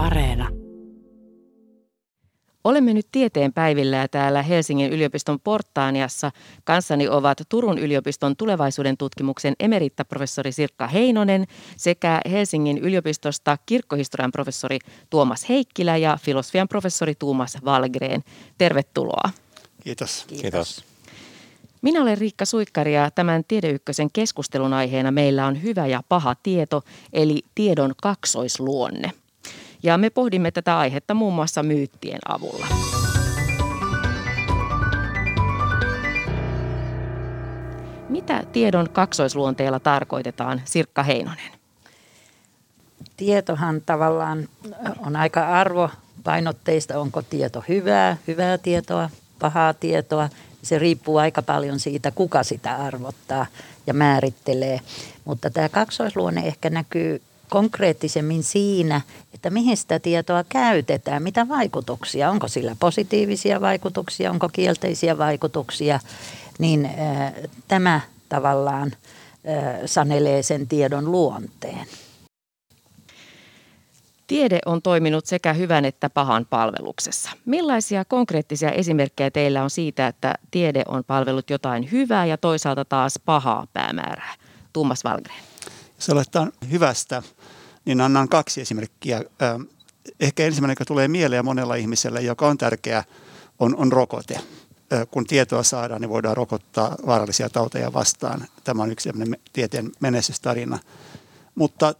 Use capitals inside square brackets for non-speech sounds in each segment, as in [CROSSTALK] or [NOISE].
Areena. Olemme nyt tieteen päivillä ja täällä Helsingin yliopiston Portaaniassa. Kanssani ovat Turun yliopiston tulevaisuuden tutkimuksen emerittaprofessori Sirkka Heinonen sekä Helsingin yliopistosta kirkkohistorian professori Tuomas Heikkilä ja filosofian professori Tuomas Valgren. Tervetuloa. Kiitos. Kiitos. Kiitos. Minä olen Riikka Suikkari ja tämän Tiedeykkösen keskustelun aiheena meillä on hyvä ja paha tieto, eli tiedon kaksoisluonne. Ja me pohdimme tätä aihetta muun muassa myyttien avulla. Mitä tiedon kaksoisluonteella tarkoitetaan, Sirkka Heinonen? Tietohan tavallaan on aika arvopainotteista, onko tieto hyvää, hyvää tietoa, pahaa tietoa. Se riippuu aika paljon siitä, kuka sitä arvottaa ja määrittelee. Mutta tämä kaksoisluonne ehkä näkyy konkreettisemmin siinä, että mihin sitä tietoa käytetään, mitä vaikutuksia, onko sillä positiivisia vaikutuksia, onko kielteisiä vaikutuksia, niin tämä tavallaan sanelee sen tiedon luonteen. Tiede on toiminut sekä hyvän että pahan palveluksessa. Millaisia konkreettisia esimerkkejä teillä on siitä, että tiede on palvellut jotain hyvää ja toisaalta taas pahaa päämäärää? Tuomas Valgren. Jos aletaan hyvästä, niin annan kaksi esimerkkiä. Ehkä ensimmäinen, joka tulee mieleen monella ihmisellä, joka on tärkeä, on, on rokote. Kun tietoa saadaan, niin voidaan rokottaa vaarallisia tauteja vastaan. Tämä on yksi tieteen menestystarina. Mutta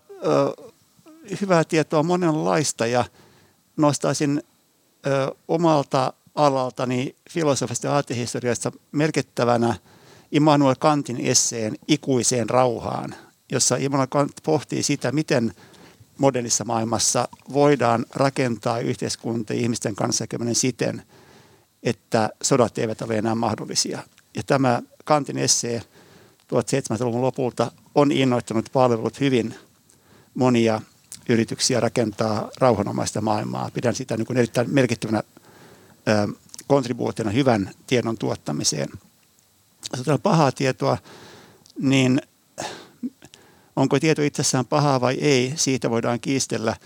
hyvää tietoa monenlaista ja nostaisin ö, omalta alaltani filosofista ja aatehistoriasta merkittävänä Immanuel Kantin esseen ikuiseen rauhaan, jossa Immanuel Kant pohtii sitä, miten modernissa maailmassa voidaan rakentaa yhteiskunta ihmisten kanssakäyminen siten, että sodat eivät ole enää mahdollisia. Ja tämä Kantin essee 1700-luvun lopulta on innoittanut palvelut hyvin monia yrityksiä rakentaa rauhanomaista maailmaa. Pidän sitä niin kuin erittäin merkittävänä kontribuutiona hyvän tiedon tuottamiseen. Jos pahaa tietoa, niin onko tieto itsessään pahaa vai ei, siitä voidaan kiistellä,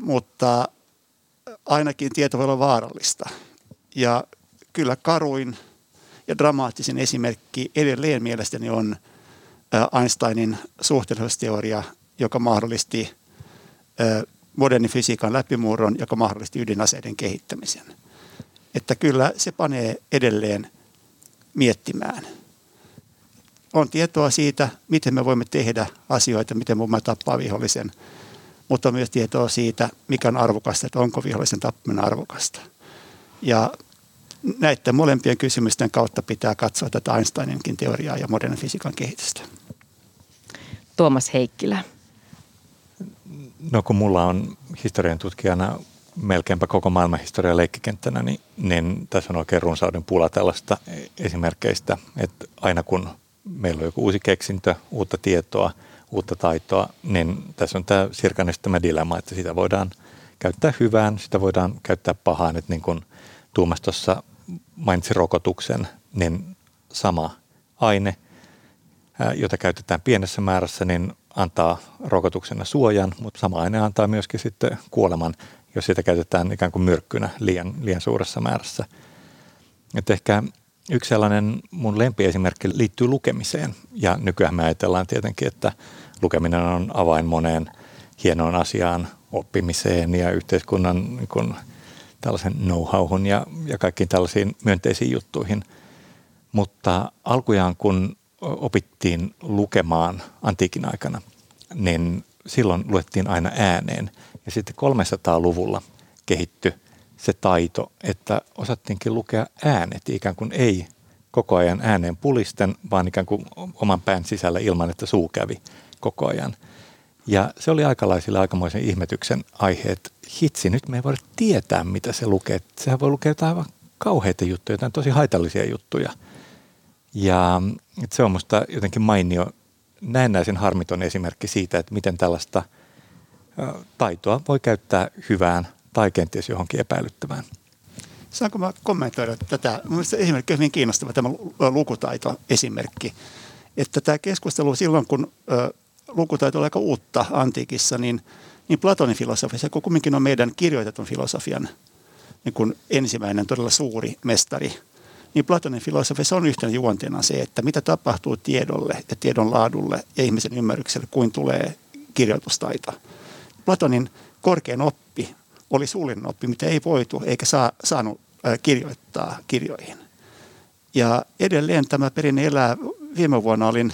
mutta ainakin tieto voi olla vaarallista. Ja kyllä karuin ja dramaattisin esimerkki edelleen mielestäni on Einsteinin suhteellisuusteoria, joka mahdollisti modernin fysiikan läpimurron, joka mahdollisti ydinaseiden kehittämisen. Että kyllä se panee edelleen miettimään. On tietoa siitä, miten me voimme tehdä asioita, miten voimme tappaa vihollisen, mutta on myös tietoa siitä, mikä on arvokasta, että onko vihollisen tappaminen arvokasta. Ja näiden molempien kysymysten kautta pitää katsoa tätä Einsteininkin teoriaa ja modernin fysiikan kehitystä. Tuomas Heikkilä. No kun mulla on historian tutkijana melkeinpä koko maailman historian leikkikenttänä, niin, niin tässä on oikein runsauden pula tällaista esimerkkeistä, että aina kun meillä on joku uusi keksintö, uutta tietoa, uutta taitoa, niin tässä on tämä Sirkan dilemma, että sitä voidaan käyttää hyvään, sitä voidaan käyttää pahaan, että niin kuin Tuomas tuossa mainitsi rokotuksen, niin sama aine, jota käytetään pienessä määrässä, niin antaa rokotuksena suojan, mutta sama aine antaa myöskin sitten kuoleman, jos sitä käytetään ikään kuin myrkkynä liian, liian suuressa määrässä. Et ehkä yksi sellainen mun lempiesimerkki liittyy lukemiseen ja nykyään me ajatellaan tietenkin, että lukeminen on avain moneen hienoon asiaan, oppimiseen ja yhteiskunnan niin kun, tällaisen know-howhun ja, ja kaikkiin tällaisiin myönteisiin juttuihin. Mutta alkujaan, kun opittiin lukemaan antiikin aikana, niin silloin luettiin aina ääneen. Ja sitten 300-luvulla kehittyi se taito, että osattiinkin lukea äänet ikään kuin ei koko ajan ääneen pulisten, vaan ikään kuin oman pään sisällä ilman, että suu kävi koko ajan. Ja se oli aikalaisille aikamoisen ihmetyksen aihe, että hitsi, nyt me ei voida tietää, mitä se lukee. Sehän voi lukea jotain aivan kauheita juttuja, jotain tosi haitallisia juttuja – ja se on minusta jotenkin mainio näennäisen harmiton esimerkki siitä, että miten tällaista taitoa voi käyttää hyvään tai kenties johonkin epäilyttävään. Saanko mä kommentoida tätä? Mielestäni esimerkki on hyvin kiinnostava tämä lukutaito-esimerkki. Että tämä keskustelu silloin, kun lukutaito oli aika uutta antiikissa, niin niin Platonin filosofia, se kumminkin on meidän kirjoitetun filosofian niin kuin ensimmäinen todella suuri mestari, niin Platonin filosofia on yhtenä juonteena se, että mitä tapahtuu tiedolle ja tiedon laadulle ja ihmisen ymmärrykselle, kuin tulee kirjoitustaito. Platonin korkein oppi oli suullinen oppi, mitä ei voitu eikä saa, saanut kirjoittaa kirjoihin. Ja edelleen tämä perinne elää. Viime vuonna olin,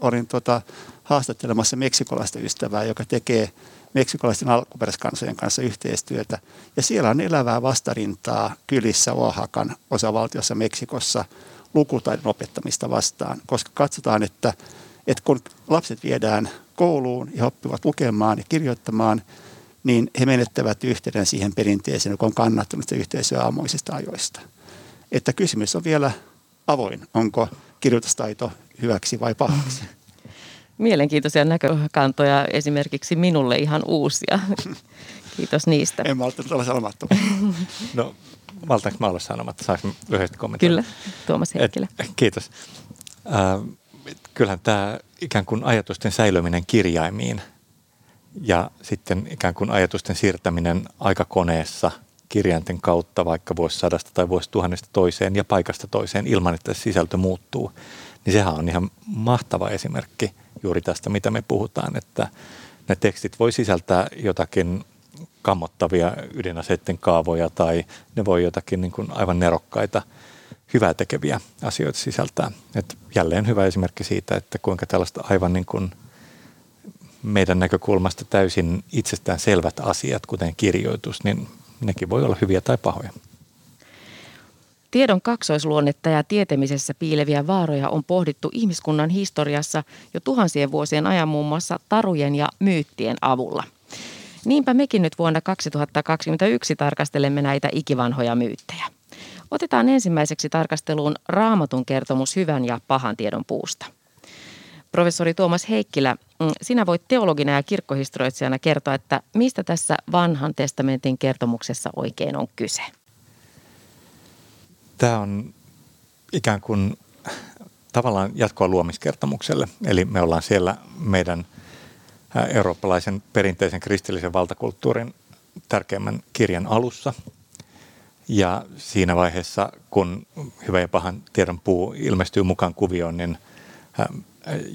olin tota, haastattelemassa meksikolaista ystävää, joka tekee meksikolaisten alkuperäiskansojen kanssa yhteistyötä. Ja siellä on elävää vastarintaa kylissä Oaxacan osavaltiossa Meksikossa lukutaidon opettamista vastaan, koska katsotaan, että, että kun lapset viedään kouluun ja oppivat lukemaan ja kirjoittamaan, niin he menettävät yhteyden siihen perinteeseen, joka on kannattanut sitä yhteisöä aamuisista ajoista. Että kysymys on vielä avoin, onko kirjoitustaito hyväksi vai pahaksi. [LAUGHS] Mielenkiintoisia näkökantoja, esimerkiksi minulle ihan uusia. [LAUGHS] Kiitos niistä. En malttanut olla sanomatta. No, maltaanko mä olla sanomatta? Saanko lyhyesti kommentoida? Kyllä, Tuomas Heikkilä. Et, kiitos. Äh, kyllähän tämä ikään kuin ajatusten säilyminen kirjaimiin ja sitten ikään kuin ajatusten siirtäminen aikakoneessa kirjainten kautta vaikka vuosisadasta tai vuosituhannesta toiseen ja paikasta toiseen ilman, että sisältö muuttuu, niin sehän on ihan mahtava esimerkki juuri tästä, mitä me puhutaan, että ne tekstit voi sisältää jotakin kammottavia ydinaseiden kaavoja tai ne voi jotakin niin kuin aivan nerokkaita – hyvää tekeviä asioita sisältää. Et jälleen hyvä esimerkki siitä, että kuinka tällaista aivan niin kuin meidän näkökulmasta täysin itsestään selvät asiat, kuten kirjoitus, niin nekin voi olla hyviä tai pahoja. Tiedon kaksoisluonnetta ja tietemisessä piileviä vaaroja on pohdittu ihmiskunnan historiassa jo tuhansien vuosien ajan muun muassa tarujen ja myyttien avulla. Niinpä mekin nyt vuonna 2021 tarkastelemme näitä ikivanhoja myyttejä. Otetaan ensimmäiseksi tarkasteluun raamatun kertomus hyvän ja pahan tiedon puusta. Professori Tuomas Heikkilä, mm, sinä voit teologina ja kirkkohistorioitsijana kertoa, että mistä tässä vanhan testamentin kertomuksessa oikein on kyse? Tämä on ikään kuin tavallaan jatkoa luomiskertomukselle. Eli me ollaan siellä meidän eurooppalaisen perinteisen kristillisen valtakulttuurin tärkeimmän kirjan alussa – ja siinä vaiheessa, kun hyvä ja pahan tiedon puu ilmestyy mukaan kuvioon, niin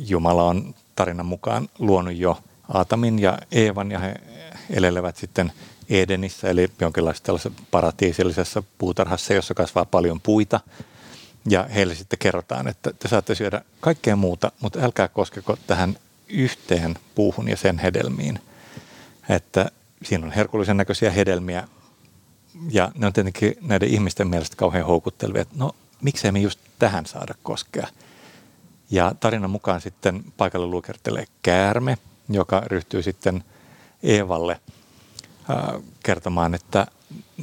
Jumala on tarinan mukaan luonut jo Aatamin ja Eevan ja he elelevät sitten Edenissä, eli jonkinlaisessa paratiisillisessa puutarhassa, jossa kasvaa paljon puita. Ja heille sitten kerrotaan, että te saatte syödä kaikkea muuta, mutta älkää koskeko tähän yhteen puuhun ja sen hedelmiin. Että siinä on herkullisen näköisiä hedelmiä, ja ne on tietenkin näiden ihmisten mielestä kauhean houkuttelevia, että no miksei me just tähän saada koskea. Ja tarinan mukaan sitten paikalle lukertelee käärme, joka ryhtyy sitten Eevalle äh, kertomaan, että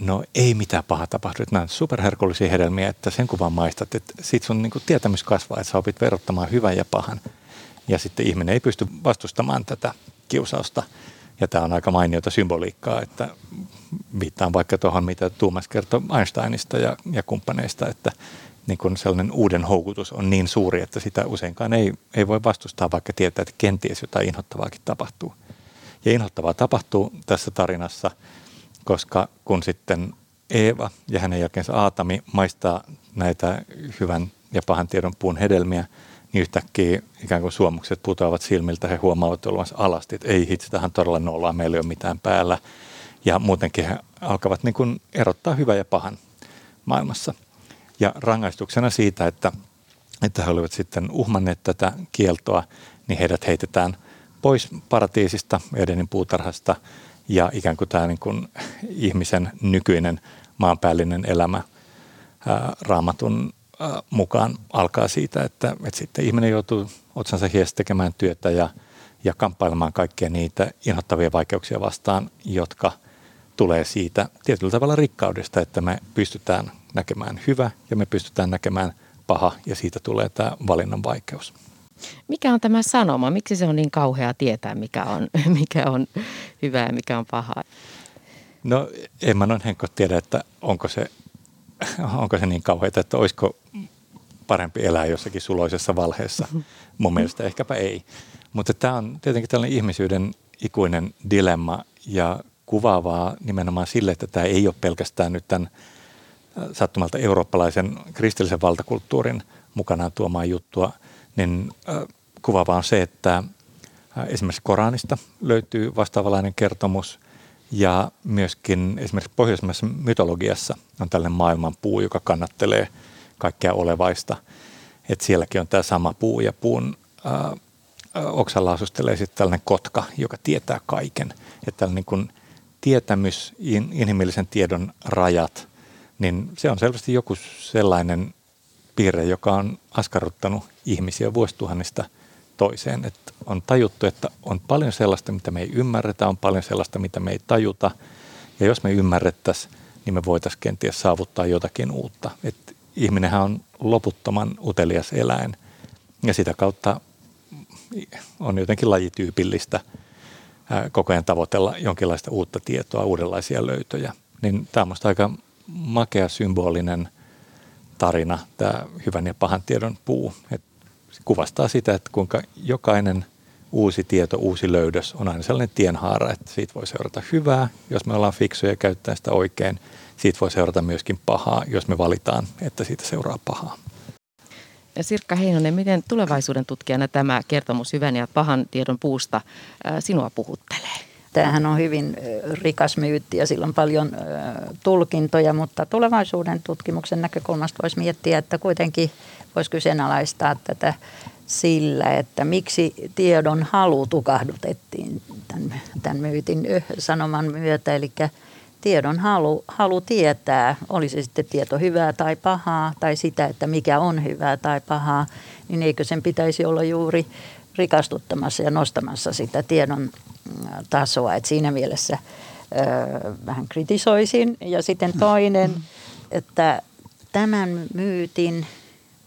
no ei mitään pahaa tapahdu, että nämä on superherkullisia hedelmiä, että sen kuvan maistat, että sit sun niin tietämys kasvaa, että sä opit verottamaan hyvän ja pahan. Ja sitten ihminen ei pysty vastustamaan tätä kiusausta. Ja tämä on aika mainiota symboliikkaa, että viittaan vaikka tuohon, mitä Tuomas kertoi Einsteinista ja, ja kumppaneista, että niin kun sellainen uuden houkutus on niin suuri, että sitä useinkaan ei, ei voi vastustaa, vaikka tietää, että kenties jotain inhottavaakin tapahtuu. Ja inhottavaa tapahtuu tässä tarinassa, koska kun sitten Eeva ja hänen jälkeensä Aatami maistaa näitä hyvän ja pahan tiedon puun hedelmiä, niin yhtäkkiä ikään kuin suomukset putoavat silmiltä, he huomaavat olevansa alasti, että ei hitsi, tähän todella nollaa, meillä ei ole mitään päällä. Ja muutenkin he alkavat niin kuin erottaa hyvän ja pahan maailmassa. Ja rangaistuksena siitä, että, että he olivat sitten uhmanneet tätä kieltoa, niin heidät heitetään pois paratiisista, Edenin puutarhasta, ja ikään kuin tämä niin kuin ihmisen nykyinen maanpäällinen elämä ää, raamatun mukaan alkaa siitä, että, että sitten ihminen joutuu otsansa hies tekemään työtä ja, ja kamppailemaan kaikkia niitä inhottavia vaikeuksia vastaan, jotka tulee siitä tietyllä tavalla rikkaudesta, että me pystytään näkemään hyvä ja me pystytään näkemään paha ja siitä tulee tämä valinnan vaikeus. Mikä on tämä sanoma? Miksi se on niin kauhea tietää, mikä on, [LAUGHS] mikä on hyvää ja mikä on pahaa? No en mä noin henkko tiedä, että onko se [LAUGHS] onko se niin kauheaa, että olisiko parempi elää jossakin suloisessa valheessa. Mun mielestä ehkäpä ei. Mutta tämä on tietenkin tällainen ihmisyyden ikuinen dilemma ja kuvaavaa nimenomaan sille, että tämä ei ole pelkästään nyt tämän sattumalta eurooppalaisen kristillisen valtakulttuurin mukanaan tuomaan juttua, niin kuvaavaa on se, että esimerkiksi Koranista löytyy vastaavalainen kertomus ja myöskin esimerkiksi pohjoismaisessa mytologiassa on tällainen maailman puu, joka kannattelee kaikkea olevaista. Että sielläkin on tämä sama puu ja puun ää, oksalla asustelee sitten tällainen kotka, joka tietää kaiken. Että tällainen niin tietämys, in, inhimillisen tiedon rajat, niin se on selvästi joku sellainen piirre, joka on askarruttanut ihmisiä vuosituhannista toiseen. Että on tajuttu, että on paljon sellaista, mitä me ei ymmärretä, on paljon sellaista, mitä me ei tajuta. Ja jos me ymmärrettäisiin, niin me voitaisiin kenties saavuttaa jotakin uutta. Et ihminenhän on loputtoman utelias eläin ja sitä kautta on jotenkin lajityypillistä koko ajan tavoitella jonkinlaista uutta tietoa, uudenlaisia löytöjä. Niin tämä on aika makea symbolinen tarina, tämä hyvän ja pahan tiedon puu. Et se kuvastaa sitä, että kuinka jokainen uusi tieto, uusi löydös on aina sellainen tienhaara, että siitä voi seurata hyvää, jos me ollaan fiksuja ja käyttää sitä oikein. Siitä voi seurata myöskin pahaa, jos me valitaan, että siitä seuraa pahaa. Sirkka Heinonen, miten tulevaisuuden tutkijana tämä kertomus hyvän ja pahan tiedon puusta sinua puhuttelee? Tämähän on hyvin rikas myytti ja sillä on paljon tulkintoja, mutta tulevaisuuden tutkimuksen näkökulmasta voisi miettiä, että kuitenkin voisi kyseenalaistaa tätä sillä, että miksi tiedon halu tukahdutettiin tämän, tämän myytin sanoman myötä. Eli tiedon halu, halu tietää, oli se sitten tieto hyvää tai pahaa, tai sitä, että mikä on hyvää tai pahaa, niin eikö sen pitäisi olla juuri rikastuttamassa ja nostamassa sitä tiedon mm, tasoa. Et siinä mielessä ö, vähän kritisoisin. Ja sitten toinen, että tämän myytin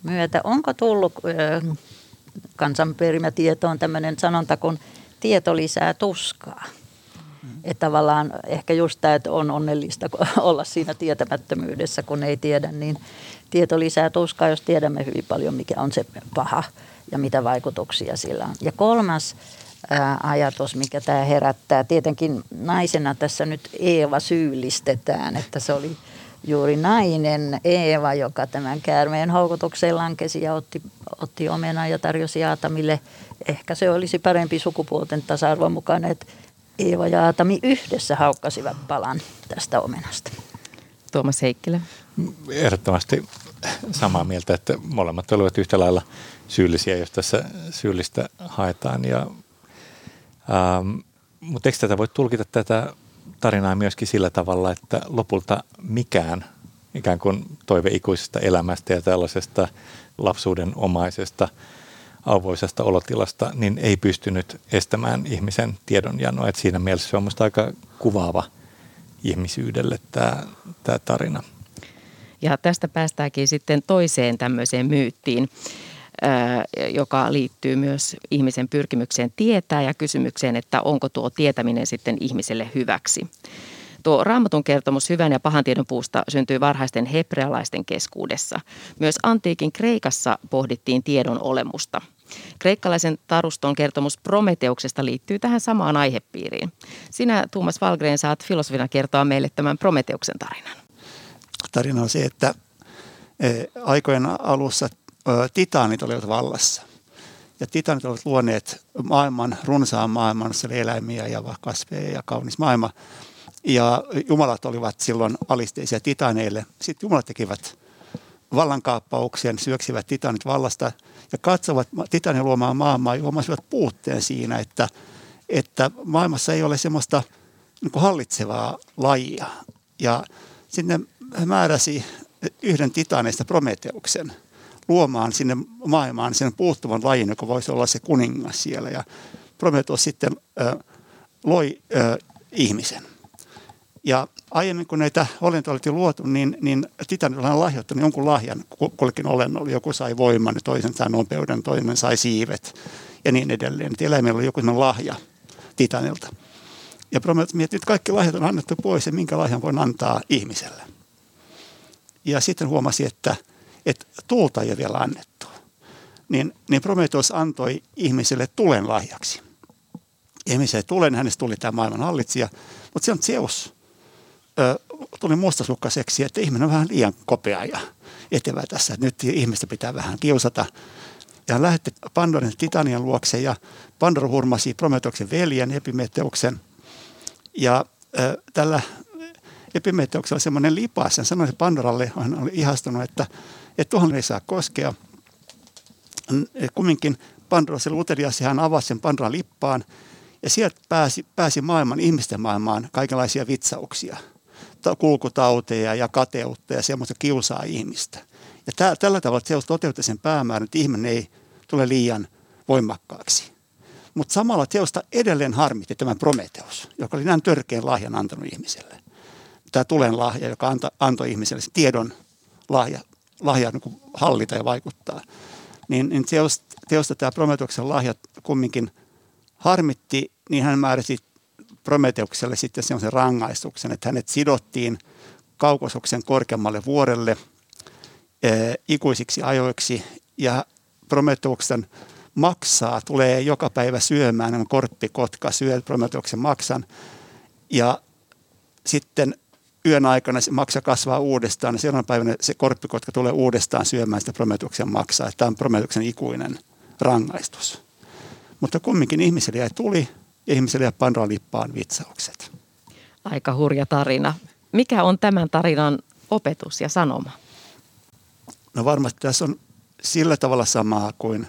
myötä, onko tullut ö, kansanperimätietoon tämmöinen sanonta, kun tieto lisää tuskaa. Että tavallaan ehkä just tämä, että on onnellista [LAUGHS] olla siinä tietämättömyydessä, kun ei tiedä, niin tieto lisää tuskaa, jos tiedämme hyvin paljon, mikä on se paha ja mitä vaikutuksia sillä on. Ja kolmas ää, ajatus, mikä tämä herättää, tietenkin naisena tässä nyt Eeva syyllistetään, että se oli juuri nainen Eeva, joka tämän käärmeen houkutukseen lankesi ja otti, otti omena ja tarjosi Aatamille. Ehkä se olisi parempi sukupuolten tasa-arvon mukaan, että Eeva ja Aatami yhdessä haukkasivat palan tästä omenasta. Tuomas Heikkilä. Ehdottomasti samaa mieltä, että molemmat olivat yhtä lailla syyllisiä, jos tässä syyllistä haetaan. Ja, ähm, mutta eikö tätä voi tulkita tätä tarinaa myöskin sillä tavalla, että lopulta mikään ikään kuin toive ikuisesta elämästä ja tällaisesta lapsuuden omaisesta – auvoisesta olotilasta, niin ei pystynyt estämään ihmisen tiedonjanoa. Et siinä mielessä se on minusta aika kuvaava ihmisyydelle tämä, tämä tarina. Ja tästä päästäänkin sitten toiseen tämmöiseen myyttiin, joka liittyy myös ihmisen pyrkimykseen tietää ja kysymykseen, että onko tuo tietäminen sitten ihmiselle hyväksi. Tuo raamatun kertomus hyvän ja pahan tiedon puusta syntyi varhaisten hebrealaisten keskuudessa. Myös antiikin Kreikassa pohdittiin tiedon olemusta – Kreikkalaisen taruston kertomus Prometeuksesta liittyy tähän samaan aihepiiriin. Sinä, Tuomas Valgren, saat filosofina kertoa meille tämän Prometeuksen tarinan. Tarina on se, että e, aikojen alussa titaanit olivat vallassa. Ja titaanit olivat luoneet maailman, runsaan maailman, jossa oli eläimiä ja kasveja ja kaunis maailma. Ja jumalat olivat silloin alisteisia titaneille. Sitten jumalat tekivät vallankaappauksia, syöksivät titanit vallasta ja katsovat titanin luomaa maailmaa ja huomasivat puutteen siinä, että, että maailmassa ei ole semmoista niin hallitsevaa lajia. Ja sinne määräsi yhden titaneista Prometeuksen luomaan sinne maailmaan sen puuttuvan lajin, joka voisi olla se kuningas siellä. Ja Prometeus sitten ö, loi ö, ihmisen. Ja aiemmin kun näitä olentoja oli luotu, niin, niin Titanilla on lahjoittanut jonkun lahjan kullekin olennolle. Joku sai voiman, toisen sai nopeuden, toinen sai siivet ja niin edelleen. Et eläimellä oli joku lahja Titanilta. Ja Prometheus mietti, että kaikki lahjat on annettu pois ja minkä lahjan voin antaa ihmiselle. Ja sitten huomasi, että, että tuulta ei ole vielä annettu. Niin, niin Prometheus antoi ihmiselle tulen lahjaksi. ihmisiä ei tule, niin hänestä tuli tämä maailman hallitsija. Mutta on Zeus ö, tuli mustasukkaiseksi, että ihminen on vähän liian kopea ja etevä tässä. Nyt ihmistä pitää vähän kiusata. Ja hän lähetti Pandorin Titanian luokse ja Pandora hurmasi Prometeuksen veljen Epimeteuksen. Ja ö, tällä Epimeteuksella semmoinen lipas. Hän sanoi Pandoralle, hän oli ihastunut, että, että tuohon ei saa koskea. Kumminkin Pandora siellä utelias hän avasi sen Pandoran lippaan ja sieltä pääsi, pääsi maailman, ihmisten maailmaan kaikenlaisia vitsauksia, kulkutauteja ja kateutta ja semmoista kiusaa ihmistä. Ja tä, tällä tavalla se toteutti sen päämäärän, että ihminen ei tule liian voimakkaaksi. Mutta samalla teosta edelleen harmitti tämä Prometeus, joka oli näin törkeän lahjan antanut ihmiselle. Tämä tulen lahja, joka antoi ihmiselle tiedon lahja, lahja niin hallita ja vaikuttaa. Niin, niin teosta, teosta tämä Prometeuksen lahja kumminkin harmitti niin hän määräsi Prometeukselle sitten sellaisen rangaistuksen, että hänet sidottiin kaukosuksen korkeammalle vuorelle e, ikuisiksi ajoiksi ja Prometeuksen maksaa, tulee joka päivä syömään, korppikotka syö Prometeuksen maksan ja sitten yön aikana se maksa kasvaa uudestaan ja seuraavana päivänä se korppikotka tulee uudestaan syömään sitä Prometeuksen maksaa. Tämä on Prometeuksen ikuinen rangaistus. Mutta kumminkin ihmiselle jäi tuli ihmiselle ja Pandora lippaan vitsaukset. Aika hurja tarina. Mikä on tämän tarinan opetus ja sanoma? No varmasti tässä on sillä tavalla samaa kuin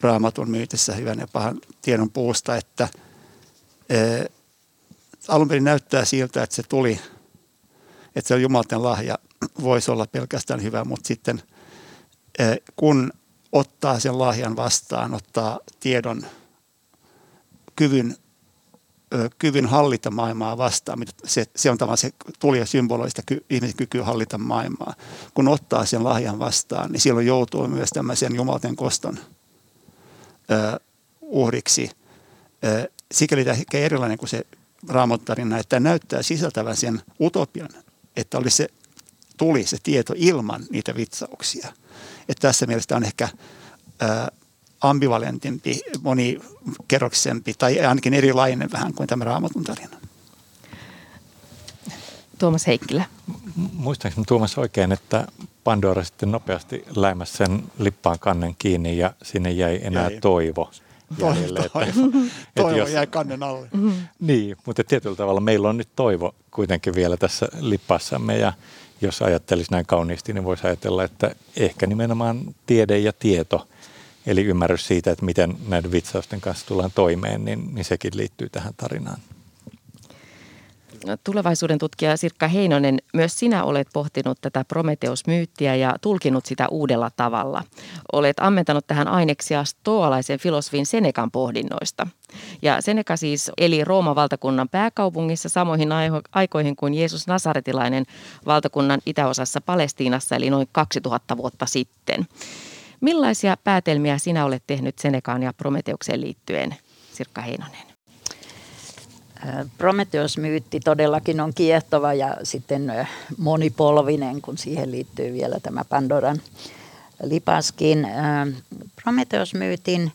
raamatun myytissä hyvän ja pahan tiedon puusta, että e, alun perin näyttää siltä, että se tuli, että se on Jumalten lahja, voisi olla pelkästään hyvä, mutta sitten e, kun ottaa sen lahjan vastaan, ottaa tiedon kyvyn, kyvyn hallita maailmaa vastaan. Se, se on tavallaan se tuli ja symbolista ky, ihmisen kyky hallita maailmaa. Kun ottaa sen lahjan vastaan, niin silloin joutuu myös tämmöisen jumalten koston ö, uhriksi. Ö, sikäli tämä erilainen kuin se raamottarina, että näyttää sisältävän sen utopian, että oli se tuli se tieto ilman niitä vitsauksia. Että tässä mielessä on ehkä ää, ambivalentimpi, monikerroksempi tai ainakin erilainen vähän kuin tämä raamatun tarina. Tuomas Heikkilä. Muistaakseni Tuomas oikein, että Pandora sitten nopeasti läimäsi sen lippaan kannen kiinni ja sinne jäi enää jäi. toivo. Jäljelle, toivo, että, toivo. [LAUGHS] Että [LAUGHS] toivo jos, jäi kannen alle. Mm-hmm. Niin, mutta tietyllä tavalla meillä on nyt toivo kuitenkin vielä tässä lippassamme ja jos ajattelisi näin kauniisti, niin voisi ajatella, että ehkä nimenomaan tiede ja tieto – Eli ymmärrys siitä, että miten näiden vitsausten kanssa tullaan toimeen, niin, niin sekin liittyy tähän tarinaan. Tulevaisuuden tutkija Sirkka Heinonen, myös sinä olet pohtinut tätä Prometeus-myyttiä ja tulkinut sitä uudella tavalla. Olet ammentanut tähän aineksia stoalaisen filosofin Senekan pohdinnoista. Ja Seneka siis eli Rooman valtakunnan pääkaupungissa samoihin aikoihin kuin Jeesus Nasaretilainen valtakunnan itäosassa Palestiinassa, eli noin 2000 vuotta sitten. Millaisia päätelmiä sinä olet tehnyt Senekaan ja Prometeukseen liittyen, Sirkka Heinonen? Prometeus-myytti todellakin on kiehtova ja sitten monipolvinen, kun siihen liittyy vielä tämä Pandoran lipaskin. Prometeus-myytin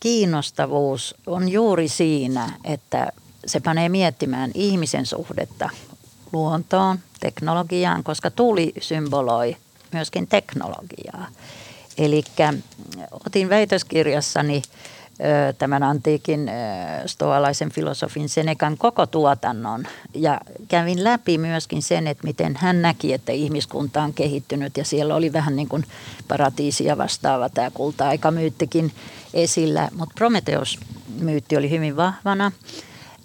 kiinnostavuus on juuri siinä, että se panee miettimään ihmisen suhdetta luontoon, teknologiaan, koska tuli symboloi myöskin teknologiaa. Eli otin väitöskirjassani tämän antiikin stoalaisen filosofin Senekan koko tuotannon. Ja kävin läpi myöskin sen, että miten hän näki, että ihmiskunta on kehittynyt. Ja siellä oli vähän niin kuin paratiisia vastaava tämä kulta-aikamyyttikin esillä, mutta Prometheus-myytti oli hyvin vahvana.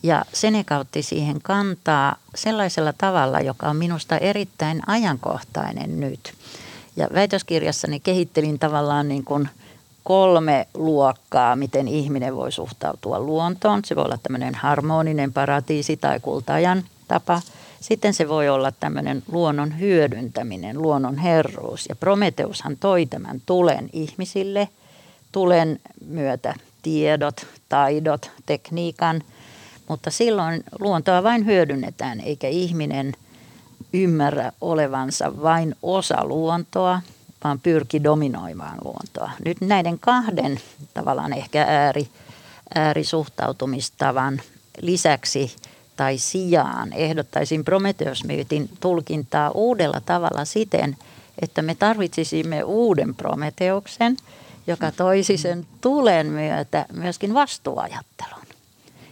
Ja Seneca otti siihen kantaa sellaisella tavalla, joka on minusta erittäin ajankohtainen nyt – ja väitöskirjassani kehittelin tavallaan niin kuin kolme luokkaa, miten ihminen voi suhtautua luontoon. Se voi olla tämmöinen harmoninen paratiisi tai kultajan tapa. Sitten se voi olla tämmöinen luonnon hyödyntäminen, luonnon herruus. Ja Prometeushan toi tämän tulen ihmisille, tulen myötä tiedot, taidot, tekniikan, mutta silloin luontoa vain hyödynnetään, eikä ihminen – ymmärrä olevansa vain osa luontoa, vaan pyrki dominoimaan luontoa. Nyt näiden kahden tavallaan ehkä ääri, äärisuhtautumistavan lisäksi tai sijaan ehdottaisin Prometheus-myytin tulkintaa uudella tavalla siten, että me tarvitsisimme uuden Prometeuksen, joka toisi sen tulen myötä myöskin vastuuajattelun.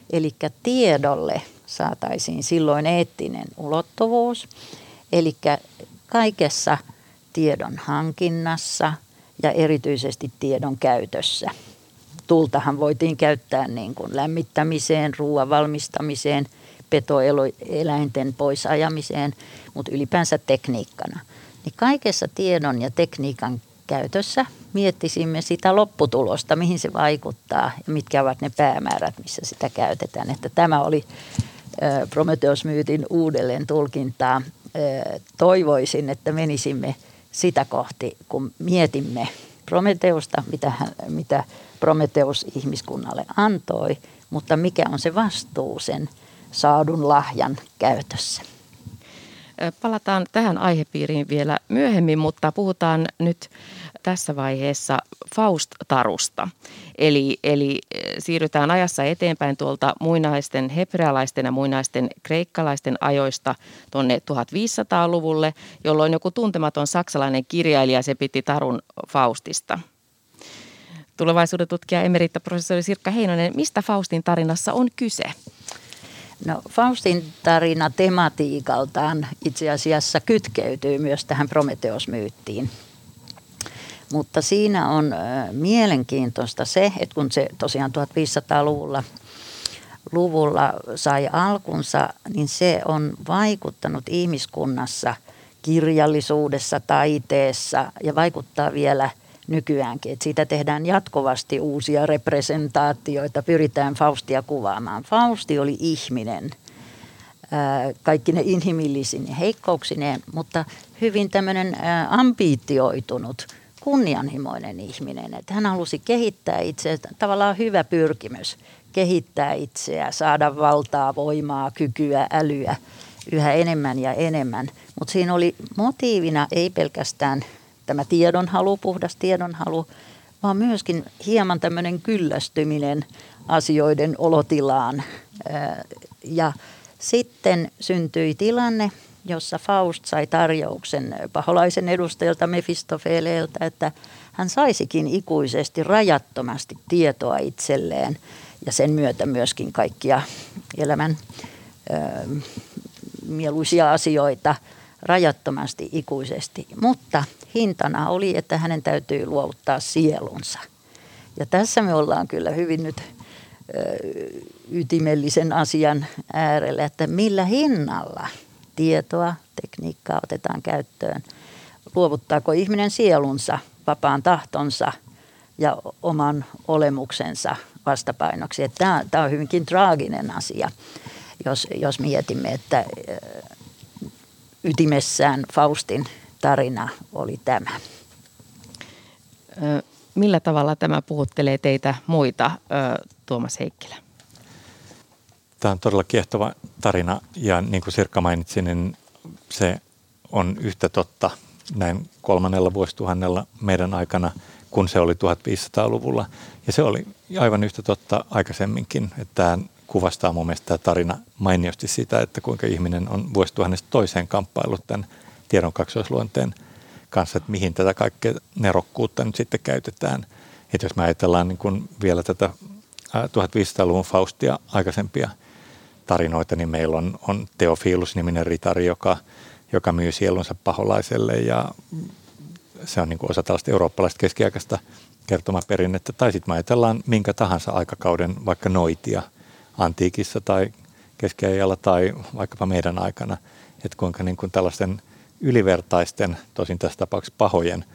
Eli tiedolle saataisiin silloin eettinen ulottuvuus, eli kaikessa tiedon hankinnassa ja erityisesti tiedon käytössä. Tultahan voitiin käyttää niin kuin lämmittämiseen, ruoan valmistamiseen, petoeläinten poisajamiseen, mutta ylipäänsä tekniikkana. Niin kaikessa tiedon ja tekniikan käytössä miettisimme sitä lopputulosta, mihin se vaikuttaa ja mitkä ovat ne päämäärät, missä sitä käytetään. Että tämä oli Prometheus-myytin uudelleen tulkintaa. Toivoisin, että menisimme sitä kohti, kun mietimme Prometeusta, mitä, hän, mitä Prometeus ihmiskunnalle antoi, mutta mikä on se vastuu sen saadun lahjan käytössä. Palataan tähän aihepiiriin vielä myöhemmin, mutta puhutaan nyt tässä vaiheessa Faust-tarusta. Eli, eli siirrytään ajassa eteenpäin tuolta muinaisten hebrealaisten ja muinaisten kreikkalaisten ajoista tuonne 1500-luvulle, jolloin joku tuntematon saksalainen kirjailija se piti tarun Faustista. Tulevaisuuden tutkija emerita professori Sirkka Heinonen, mistä Faustin tarinassa on kyse? No Faustin tarina tematiikaltaan itse asiassa kytkeytyy myös tähän Prometeos-myyttiin. Mutta siinä on mielenkiintoista se, että kun se tosiaan 1500-luvulla luvulla sai alkunsa, niin se on vaikuttanut ihmiskunnassa kirjallisuudessa, taiteessa ja vaikuttaa vielä nykyäänkin. Että siitä tehdään jatkuvasti uusia representaatioita, pyritään Faustia kuvaamaan. Fausti oli ihminen, kaikki ne inhimillisin heikkouksineen, mutta hyvin tämmöinen ambiitioitunut, kunnianhimoinen ihminen. Että hän halusi kehittää itseä, tavallaan hyvä pyrkimys, kehittää itseä, saada valtaa, voimaa, kykyä, älyä yhä enemmän ja enemmän. Mutta siinä oli motiivina ei pelkästään tämä tiedonhalu, puhdas tiedonhalu, vaan myöskin hieman tämmöinen kyllästyminen asioiden olotilaan. Ja sitten syntyi tilanne, jossa Faust sai tarjouksen paholaisen edustajalta Mefistofeleeltä, että hän saisikin ikuisesti rajattomasti tietoa itselleen ja sen myötä myöskin kaikkia elämän ö, mieluisia asioita – rajattomasti ikuisesti, mutta hintana oli, että hänen täytyy luovuttaa sielunsa. Ja tässä me ollaan kyllä hyvin nyt ytimellisen asian äärellä, että millä hinnalla tietoa, tekniikkaa otetaan käyttöön. Luovuttaako ihminen sielunsa, vapaan tahtonsa ja oman olemuksensa vastapainoksi. Tämä, on hyvinkin traaginen asia, jos, jos mietimme, että ytimessään Faustin tarina oli tämä. Millä tavalla tämä puhuttelee teitä muita, Tuomas Heikkilä? Tämä on todella kiehtova tarina ja niin kuin Sirkka mainitsi, niin se on yhtä totta näin kolmannella vuosituhannella meidän aikana, kun se oli 1500-luvulla. Ja se oli aivan yhtä totta aikaisemminkin, että tämä kuvastaa mun mielestä tämä tarina mainiosti sitä, että kuinka ihminen on vuosituhannesta toiseen kamppailut tämän tiedon kaksoisluonteen kanssa, että mihin tätä kaikkea nerokkuutta nyt sitten käytetään. Että jos me ajatellaan niin kuin vielä tätä 1500-luvun Faustia aikaisempia tarinoita, niin meillä on, on Teofilus-niminen ritari, joka, joka myy sielunsa paholaiselle ja se on niin kuin osa tällaista eurooppalaista keskiaikaista kertomaperinnettä. Tai sitten me ajatellaan minkä tahansa aikakauden vaikka noitia – antiikissa tai keskiajalla tai vaikkapa meidän aikana, että kuinka niin kuin tällaisten ylivertaisten, tosin tässä tapauksessa pahojen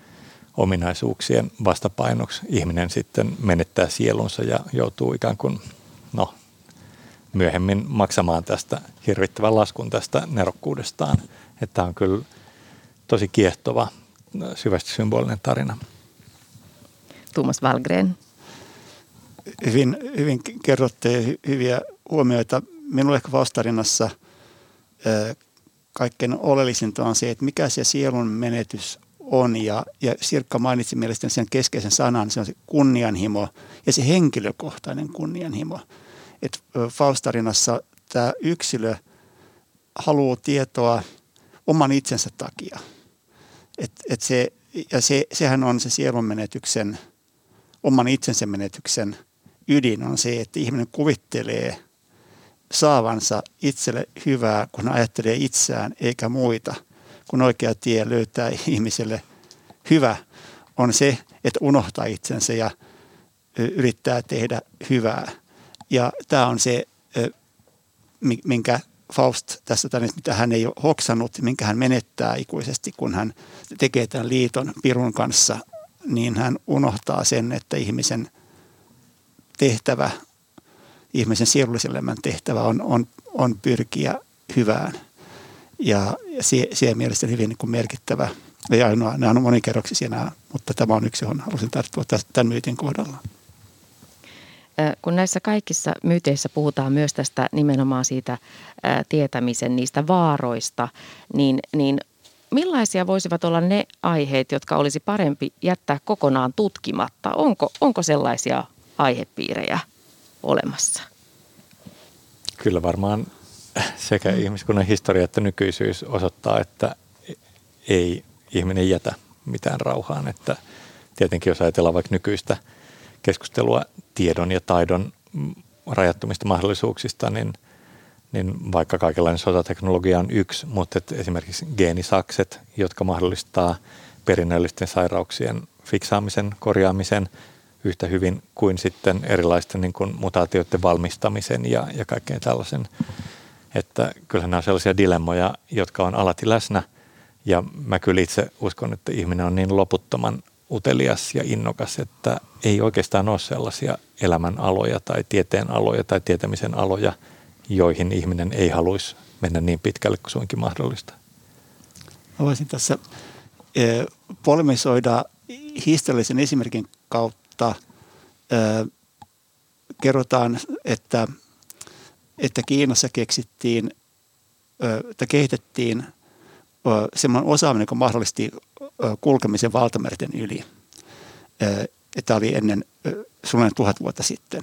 ominaisuuksien vastapainoksi ihminen sitten menettää sielunsa ja joutuu ikään kuin no, myöhemmin maksamaan tästä hirvittävän laskun tästä nerokkuudestaan. Että tämä on kyllä tosi kiehtova, syvästi symbolinen tarina. Tuomas Valgren hyvin, hyvin kerrotte hyviä huomioita. Minulle ehkä vastarinassa kaikkein oleellisinta on se, että mikä se sielun menetys on. Ja, ja Sirkka mainitsi mielestäni sen keskeisen sanan, se on se kunnianhimo ja se henkilökohtainen kunnianhimo. Että Faustarinassa tämä yksilö haluaa tietoa oman itsensä takia. Et, et se, ja se, sehän on se sielun menetyksen, oman itsensä menetyksen ydin on se, että ihminen kuvittelee saavansa itselle hyvää, kun ajattelee itseään eikä muita. Kun oikea tie löytää ihmiselle hyvä on se, että unohtaa itsensä ja yrittää tehdä hyvää. Ja tämä on se, minkä Faust tässä tänne, mitä hän ei ole hoksannut, minkä hän menettää ikuisesti, kun hän tekee tämän liiton Pirun kanssa, niin hän unohtaa sen, että ihmisen tehtävä, ihmisen sielullisen tehtävä on, on, on pyrkiä hyvään. Ja, ja se, mielestäni hyvin niin kuin merkittävä. Ei ainoa, nämä on monikerroksisia nämä, mutta tämä on yksi, johon halusin tarttua tämän myytin kohdalla kun näissä kaikissa myyteissä puhutaan myös tästä nimenomaan siitä tietämisen niistä vaaroista, niin, niin millaisia voisivat olla ne aiheet, jotka olisi parempi jättää kokonaan tutkimatta? Onko, onko sellaisia aihepiirejä olemassa? Kyllä varmaan sekä ihmiskunnan historia että nykyisyys osoittaa, että ei ihminen jätä mitään rauhaan. Että tietenkin jos ajatellaan vaikka nykyistä – keskustelua tiedon ja taidon rajattomista mahdollisuuksista, niin, niin vaikka kaikenlainen sotateknologia on yksi, mutta että esimerkiksi geenisakset, jotka mahdollistaa perinnöllisten sairauksien fiksaamisen, korjaamisen yhtä hyvin kuin sitten erilaisten niin kuin mutaatioiden valmistamisen ja, ja kaikkeen tällaisen. Että kyllähän nämä on sellaisia dilemmoja, jotka on alati läsnä. Ja mä kyllä itse uskon, että ihminen on niin loputtoman utelias ja innokas, että ei oikeastaan ole sellaisia elämän aloja tai tieteen aloja tai tietämisen aloja, joihin ihminen ei haluaisi mennä niin pitkälle kuin suinkin mahdollista. Mä voisin tässä eh, polemisoida historiallisen esimerkin kautta. Eh, kerrotaan, että, että Kiinassa keksittiin, eh, että kehitettiin semmoinen osaaminen, joka mahdollisti kulkemisen valtamerten yli. Tämä oli ennen suunnilleen tuhat vuotta sitten.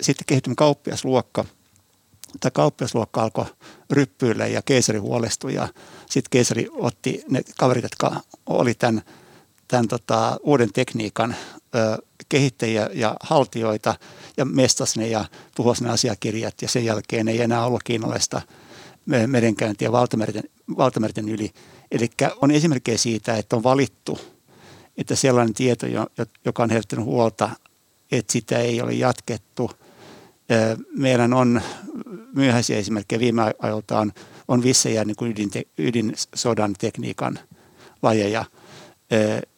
Sitten kehittyi kauppiasluokka. Tämä kauppiasluokka alkoi ryppyillä ja keisari huolestui ja sitten keisari otti ne kaverit, jotka oli tämän, tämän tota, uuden tekniikan ö, kehittäjiä ja haltioita ja mestasi ne ja tuhosi ne asiakirjat ja sen jälkeen ei enää ollut kiinnollista merenkäyntiä valtamerten, valtamerten yli – Eli on esimerkkejä siitä, että on valittu, että sellainen tieto, joka on herättänyt huolta, että sitä ei ole jatkettu. Meidän on myöhäisiä esimerkkejä viime ajoilta on, on vissejä niin kuin ydinte, ydinsodan tekniikan lajeja,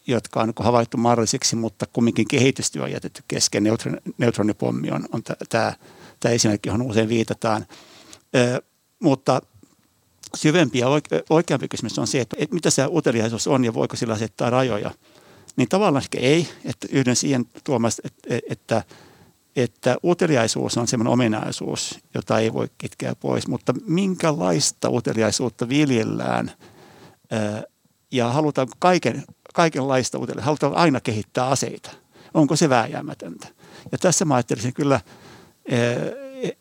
jotka on niin havaittu mahdollisiksi, mutta kumminkin kehitystyö on jätetty kesken. Neutron, neutronipommi on, on tämä, tämä esimerkki, johon usein viitataan. Mutta syvempi ja oikeampi kysymys on se, että, että mitä se uteliaisuus on ja voiko sillä asettaa rajoja. Niin tavallaan ehkä ei, että yhden siihen tuomasta, että, että, että uteliaisuus on sellainen ominaisuus, jota ei voi kitkeä pois, mutta minkälaista uteliaisuutta viljellään ja halutaan kaiken, kaikenlaista uteliaisuutta, halutaan aina kehittää aseita. Onko se vääjäämätöntä? Ja tässä mä ajattelisin kyllä,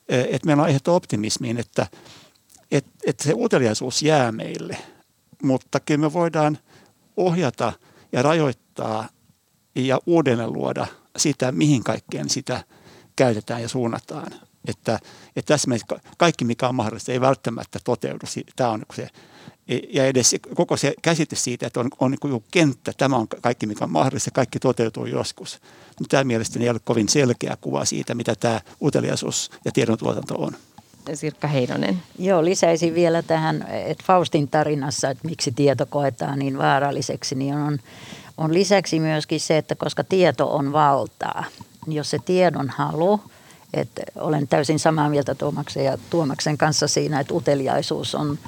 että meillä on ehdotto optimismiin, että – että et se uteliaisuus jää meille, mutta kyllä me voidaan ohjata ja rajoittaa ja uudelleen luoda sitä, mihin kaikkeen sitä käytetään ja suunnataan. Että, että tässä kaikki, mikä on mahdollista, ei välttämättä toteudu. Tämä on se, ja edes koko se käsitys siitä, että on, on niin kenttä, tämä on kaikki, mikä on mahdollista, kaikki toteutuu joskus. Tämä mielestäni ei ole kovin selkeä kuva siitä, mitä tämä uteliaisuus ja tiedontuotanto on. Sirkka Heinonen. Joo, lisäisin vielä tähän, että Faustin tarinassa, että miksi tieto koetaan niin vaaralliseksi, niin on, on lisäksi myöskin se, että koska tieto on valtaa, niin jos se tiedon halu, että olen täysin samaa mieltä Tuomaksen ja Tuomaksen kanssa siinä, että uteliaisuus on,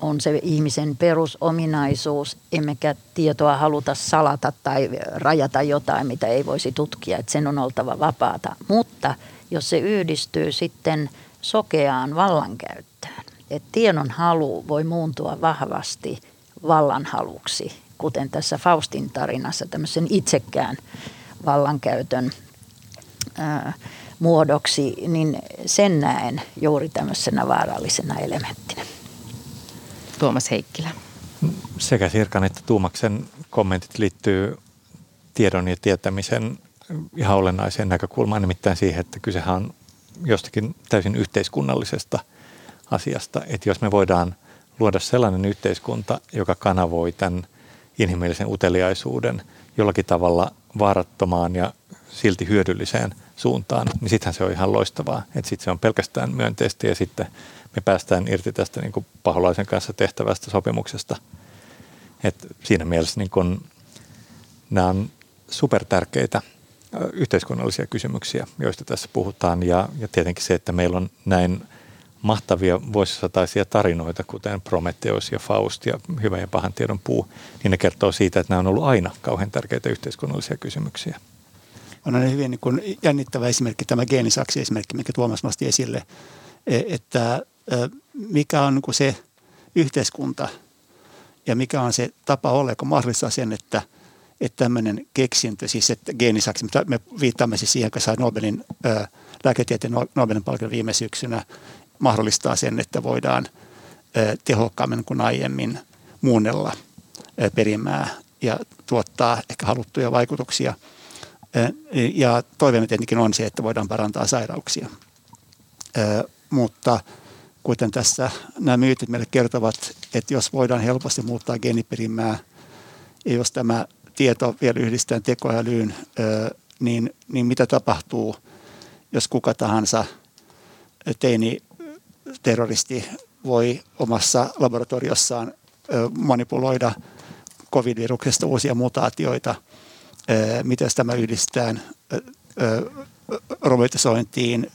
on se ihmisen perusominaisuus, emmekä tietoa haluta salata tai rajata jotain, mitä ei voisi tutkia, että sen on oltava vapaata. Mutta jos se yhdistyy sitten – sokeaan vallankäyttöön. Et tiedon halu voi muuntua vahvasti vallanhaluksi kuten tässä Faustin tarinassa, tämmöisen itsekään vallankäytön ää, muodoksi, niin sen näen juuri tämmöisenä vaarallisena elementtinä. Tuomas Heikkilä. Sekä Sirkan että Tuumaksen kommentit liittyy tiedon ja tietämisen ihan olennaiseen näkökulmaan, nimittäin siihen, että kysehän on jostakin täysin yhteiskunnallisesta asiasta. Että jos me voidaan luoda sellainen yhteiskunta, joka kanavoi tämän inhimillisen uteliaisuuden jollakin tavalla vaarattomaan ja silti hyödylliseen suuntaan, niin sittenhän se on ihan loistavaa. Että sitten se on pelkästään myönteistä ja sitten me päästään irti tästä niin kuin paholaisen kanssa tehtävästä sopimuksesta. Et siinä mielessä niin kuin, nämä on supertärkeitä yhteiskunnallisia kysymyksiä, joista tässä puhutaan. Ja, ja tietenkin se, että meillä on näin mahtavia vuosisataisia tarinoita, kuten Prometheus ja Faust ja Hyvä ja pahan tiedon puu, niin ne kertoo siitä, että nämä on ollut aina kauhean tärkeitä yhteiskunnallisia kysymyksiä. On hyvin niin jännittävä esimerkki, tämä geenisaksi esimerkki, mikä Tuomas nosti esille, e, että mikä on niin se yhteiskunta ja mikä on se tapa olla, joka mahdollistaa sen, että, että tämmöinen keksintö, siis että geenisaksi, me viittaamme siis siihen, joka sai Nobelin, lääketieteen Nobelin palkinnon viime syksynä, mahdollistaa sen, että voidaan tehokkaammin kuin aiemmin muunnella perimää ja tuottaa ehkä haluttuja vaikutuksia. Ja toiveemme tietenkin on se, että voidaan parantaa sairauksia. Mutta kuten tässä nämä myytit meille kertovat, että jos voidaan helposti muuttaa geeniperimää ja jos tämä tieto vielä yhdistetään tekoälyyn, niin, niin mitä tapahtuu, jos kuka tahansa teini terroristi voi omassa laboratoriossaan manipuloida covid-viruksesta uusia mutaatioita, miten tämä yhdistetään robotisointiin,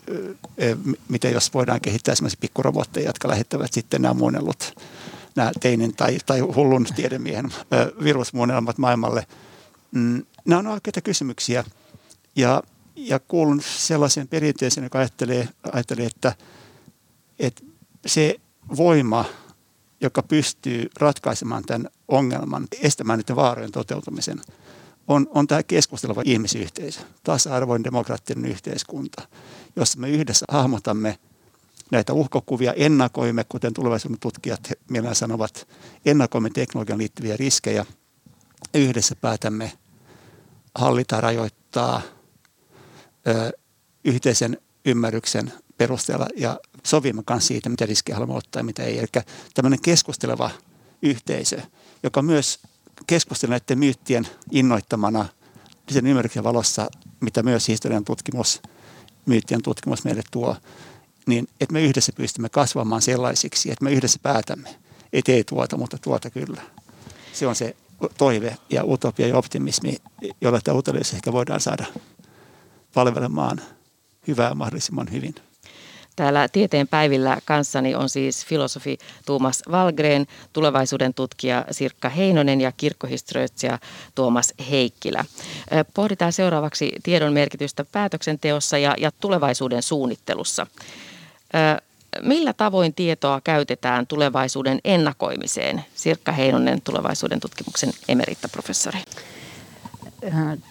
miten jos voidaan kehittää sellaisia pikkurobotteja, jotka lähettävät sitten nämä muunnellut, nämä teinin tai, tai hullun tiedemiehen virusmuunnelmat maailmalle. Mm, nämä on oikeita kysymyksiä ja, ja kuulun sellaisen perinteeseen, joka ajattelee, ajattelee että, että se voima, joka pystyy ratkaisemaan tämän ongelman, estämään niiden vaarojen toteutumisen – on, on tämä keskusteleva ihmisyhteisö, tasa-arvoinen demokraattinen yhteiskunta, jossa me yhdessä hahmotamme näitä uhkokuvia, ennakoimme, kuten tulevaisuuden tutkijat mielellään sanovat, ennakoimme teknologian liittyviä riskejä yhdessä päätämme hallita, rajoittaa ö, yhteisen ymmärryksen perusteella ja sovimme kanssa siitä, mitä riskejä haluamme ottaa ja mitä ei. Eli tämmöinen keskusteleva yhteisö, joka myös keskustelun näiden myyttien innoittamana sen ymmärryksen valossa, mitä myös historian tutkimus, myyttien tutkimus meille tuo, niin että me yhdessä pystymme kasvamaan sellaisiksi, että me yhdessä päätämme, että ei tuota, mutta tuota kyllä. Se on se toive ja utopia ja optimismi, jolla tämä ehkä voidaan saada palvelemaan hyvää mahdollisimman hyvin. Täällä tieteen päivillä kanssani on siis filosofi Tuomas Valgren, tulevaisuuden tutkija Sirkka Heinonen ja kirkkohistorioitsija Tuomas Heikkilä. Pohditaan seuraavaksi tiedon merkitystä päätöksenteossa ja, ja tulevaisuuden suunnittelussa. Millä tavoin tietoa käytetään tulevaisuuden ennakoimiseen? Sirkka Heinonen, tulevaisuuden tutkimuksen emerittaprofessori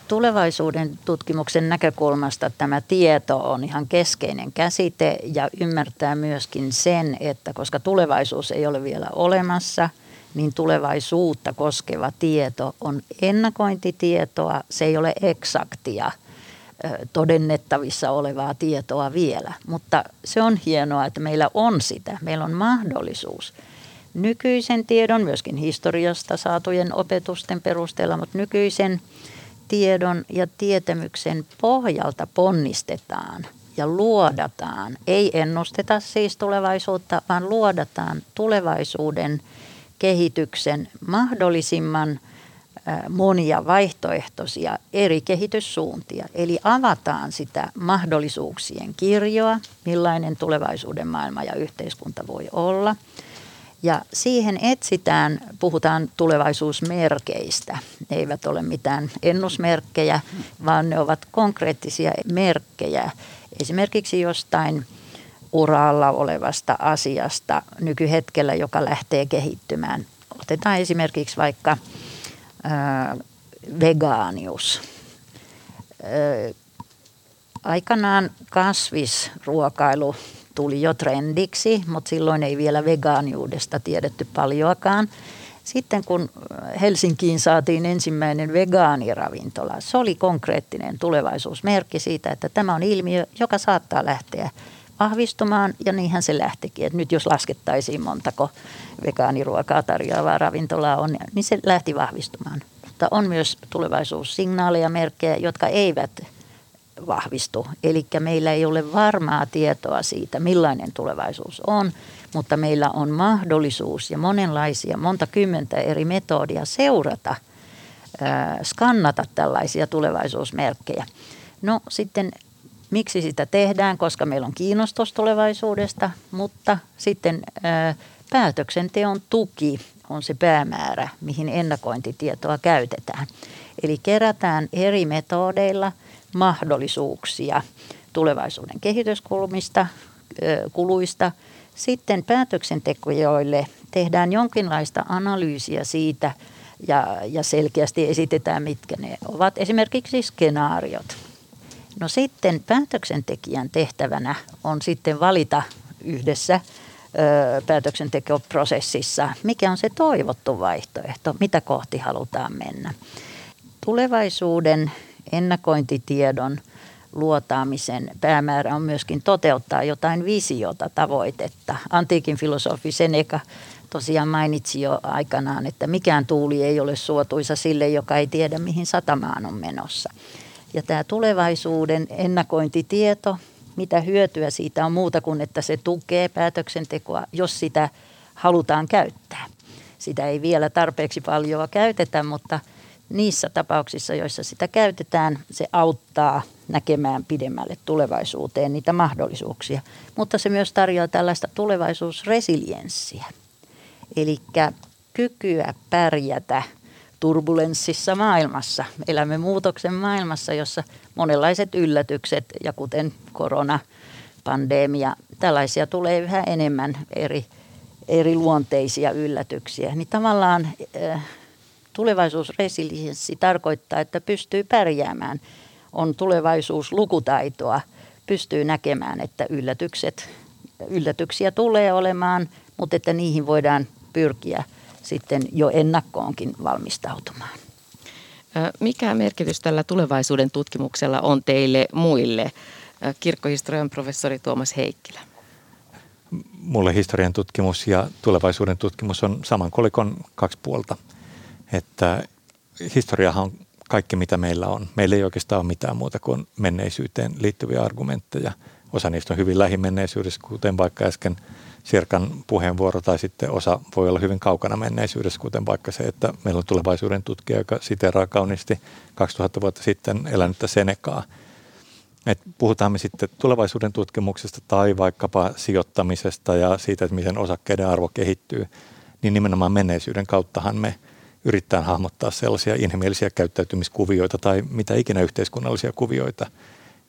tulevaisuuden tutkimuksen näkökulmasta tämä tieto on ihan keskeinen käsite ja ymmärtää myöskin sen, että koska tulevaisuus ei ole vielä olemassa, niin tulevaisuutta koskeva tieto on ennakointitietoa, se ei ole eksaktia todennettavissa olevaa tietoa vielä, mutta se on hienoa, että meillä on sitä, meillä on mahdollisuus nykyisen tiedon, myöskin historiasta saatujen opetusten perusteella, mutta nykyisen tiedon ja tietämyksen pohjalta ponnistetaan ja luodataan, ei ennusteta siis tulevaisuutta, vaan luodataan tulevaisuuden kehityksen mahdollisimman monia vaihtoehtoisia eri kehityssuuntia. Eli avataan sitä mahdollisuuksien kirjoa, millainen tulevaisuuden maailma ja yhteiskunta voi olla – ja siihen etsitään, puhutaan tulevaisuusmerkeistä. Ne eivät ole mitään ennusmerkkejä, vaan ne ovat konkreettisia merkkejä. Esimerkiksi jostain uralla olevasta asiasta nykyhetkellä, joka lähtee kehittymään. Otetaan esimerkiksi vaikka ää, vegaanius. Ää, aikanaan kasvisruokailu tuli jo trendiksi, mutta silloin ei vielä vegaaniudesta tiedetty paljoakaan. Sitten kun Helsinkiin saatiin ensimmäinen vegaaniravintola, se oli konkreettinen tulevaisuusmerkki siitä, että tämä on ilmiö, joka saattaa lähteä vahvistumaan ja niinhän se lähtikin. Että nyt jos laskettaisiin montako vegaaniruokaa tarjoavaa ravintolaa on, niin se lähti vahvistumaan. Mutta on myös tulevaisuussignaaleja, merkkejä, jotka eivät vahvistu. Eli meillä ei ole varmaa tietoa siitä, millainen tulevaisuus on, mutta meillä on mahdollisuus ja monenlaisia, monta kymmentä eri metodia seurata, skannata tällaisia tulevaisuusmerkkejä. No sitten miksi sitä tehdään, koska meillä on kiinnostus tulevaisuudesta, mutta sitten päätöksenteon tuki on se päämäärä, mihin ennakointitietoa käytetään. Eli kerätään eri metodeilla – mahdollisuuksia tulevaisuuden kehityskulmista, kuluista. Sitten päätöksentekijöille tehdään jonkinlaista analyysiä siitä ja, ja selkeästi esitetään, mitkä ne ovat. Esimerkiksi skenaariot. No sitten päätöksentekijän tehtävänä on sitten valita yhdessä päätöksentekoprosessissa, mikä on se toivottu vaihtoehto, mitä kohti halutaan mennä. Tulevaisuuden ennakointitiedon luotaamisen päämäärä on myöskin toteuttaa jotain visiota, tavoitetta. Antiikin filosofi Seneca tosiaan mainitsi jo aikanaan, että mikään tuuli ei ole suotuisa sille, joka ei tiedä, mihin satamaan on menossa. Ja tämä tulevaisuuden ennakointitieto, mitä hyötyä siitä on muuta kuin, että se tukee päätöksentekoa, jos sitä halutaan käyttää. Sitä ei vielä tarpeeksi paljon käytetä, mutta – niissä tapauksissa, joissa sitä käytetään, se auttaa näkemään pidemmälle tulevaisuuteen niitä mahdollisuuksia. Mutta se myös tarjoaa tällaista tulevaisuusresilienssiä, eli kykyä pärjätä turbulenssissa maailmassa. Elämme muutoksen maailmassa, jossa monenlaiset yllätykset ja kuten korona, pandemia, tällaisia tulee yhä enemmän eri, eri luonteisia yllätyksiä. Niin tavallaan äh, Tulevaisuusresilienssi tarkoittaa, että pystyy pärjäämään. On tulevaisuuslukutaitoa, pystyy näkemään, että yllätykset, yllätyksiä tulee olemaan, mutta että niihin voidaan pyrkiä sitten jo ennakkoonkin valmistautumaan. Mikä merkitys tällä tulevaisuuden tutkimuksella on teille muille? Kirkkohistorian professori Tuomas Heikkilä. Mulle historian tutkimus ja tulevaisuuden tutkimus on saman kolikon kaksi puolta – että historiahan on kaikki, mitä meillä on. Meillä ei oikeastaan ole mitään muuta kuin menneisyyteen liittyviä argumentteja. Osa niistä on hyvin lähimenneisyydessä, kuten vaikka äsken Sirkan puheenvuoro, tai sitten osa voi olla hyvin kaukana menneisyydessä, kuten vaikka se, että meillä on tulevaisuuden tutkija, joka siteraa kauniisti 2000 vuotta sitten elänyttä Senekaa. Et puhutaan me sitten tulevaisuuden tutkimuksesta tai vaikkapa sijoittamisesta ja siitä, että miten osakkeiden arvo kehittyy, niin nimenomaan menneisyyden kauttahan me – yrittää hahmottaa sellaisia inhimillisiä käyttäytymiskuvioita tai mitä ikinä yhteiskunnallisia kuvioita,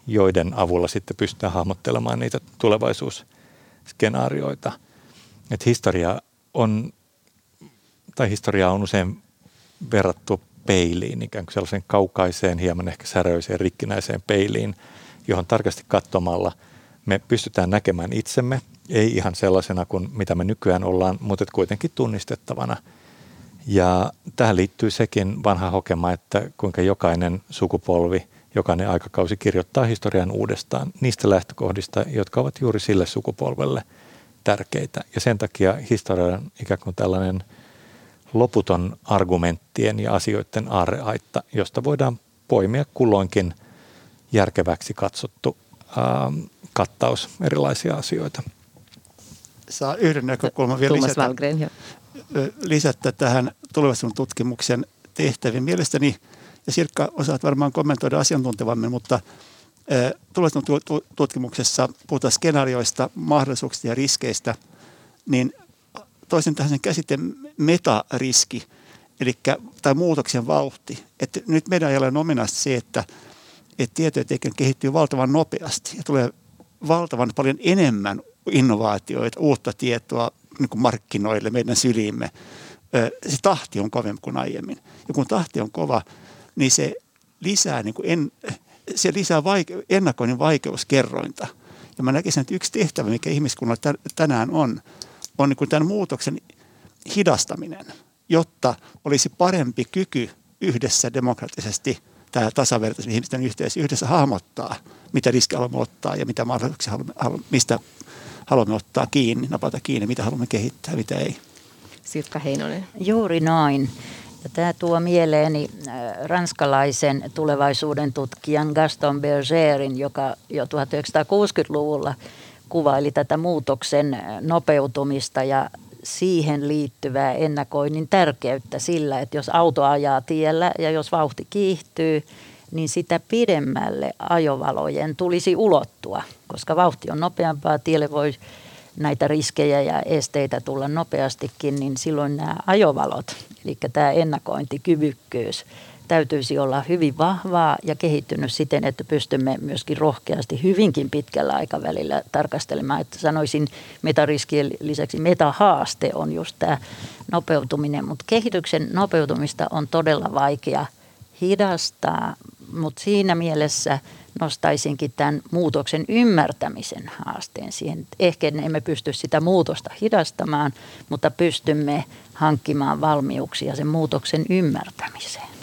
joiden avulla sitten pystytään hahmottelemaan niitä tulevaisuusskenaarioita. Et historia on, tai historia on usein verrattu peiliin, ikään kuin sellaiseen kaukaiseen, hieman ehkä säröiseen, rikkinäiseen peiliin, johon tarkasti katsomalla me pystytään näkemään itsemme, ei ihan sellaisena kuin mitä me nykyään ollaan, mutta kuitenkin tunnistettavana – ja tähän liittyy sekin vanha hokema, että kuinka jokainen sukupolvi, jokainen aikakausi kirjoittaa historian uudestaan niistä lähtökohdista, jotka ovat juuri sille sukupolvelle tärkeitä. Ja sen takia historia on ikään kuin tällainen loputon argumenttien ja asioiden aarreaitta, josta voidaan poimia kulloinkin järkeväksi katsottu ää, kattaus erilaisia asioita. Saa yhden näkökulman vielä Thomas lisätä. Valgren, lisätä tähän tulevaisuuden tutkimuksen tehtäviin. Mielestäni, ja Sirkka osaat varmaan kommentoida asiantuntevammin, mutta tulevaisuuden tutkimuksessa puhutaan skenaarioista, mahdollisuuksista ja riskeistä, niin toisin tähän sen käsitteen metariski, eli, tai muutoksen vauhti. Että nyt meidän ei ole ominaista se, että, että tietotekijä kehittyy valtavan nopeasti ja tulee valtavan paljon enemmän innovaatioita, uutta tietoa niin kuin markkinoille, meidän syliimme, se tahti on kovempi kuin aiemmin. Ja kun tahti on kova, niin se lisää, niin kuin en, se lisää vaike- ennakoinnin vaikeuskerrointa. Ja mä näkisin, että yksi tehtävä, mikä ihmiskunnalla tänään on, on niin kuin tämän muutoksen hidastaminen, jotta olisi parempi kyky yhdessä demokraattisesti tämä tasavertaisen ihmisten yhteys yhdessä hahmottaa, mitä riskejä haluamme ottaa ja mitä mahdollisuuksia haluamme, mistä haluamme ottaa kiinni, napata kiinni, mitä haluamme kehittää, mitä ei. Sirkka Heinonen. Juuri noin. Ja tämä tuo mieleeni äh, ranskalaisen tulevaisuuden tutkijan Gaston Bergerin, joka jo 1960-luvulla kuvaili tätä muutoksen äh, nopeutumista ja siihen liittyvää ennakoinnin tärkeyttä sillä, että jos auto ajaa tiellä ja jos vauhti kiihtyy, niin sitä pidemmälle ajovalojen tulisi ulottua, koska vauhti on nopeampaa, tielle voi näitä riskejä ja esteitä tulla nopeastikin, niin silloin nämä ajovalot, eli tämä ennakointikyvykkyys, täytyisi olla hyvin vahvaa ja kehittynyt siten, että pystymme myöskin rohkeasti hyvinkin pitkällä aikavälillä tarkastelemaan. Että sanoisin metariskien lisäksi metahaaste on just tämä nopeutuminen, mutta kehityksen nopeutumista on todella vaikea hidastaa, mutta siinä mielessä nostaisinkin tämän muutoksen ymmärtämisen haasteen siihen. Ehkä emme pysty sitä muutosta hidastamaan, mutta pystymme hankkimaan valmiuksia sen muutoksen ymmärtämiseen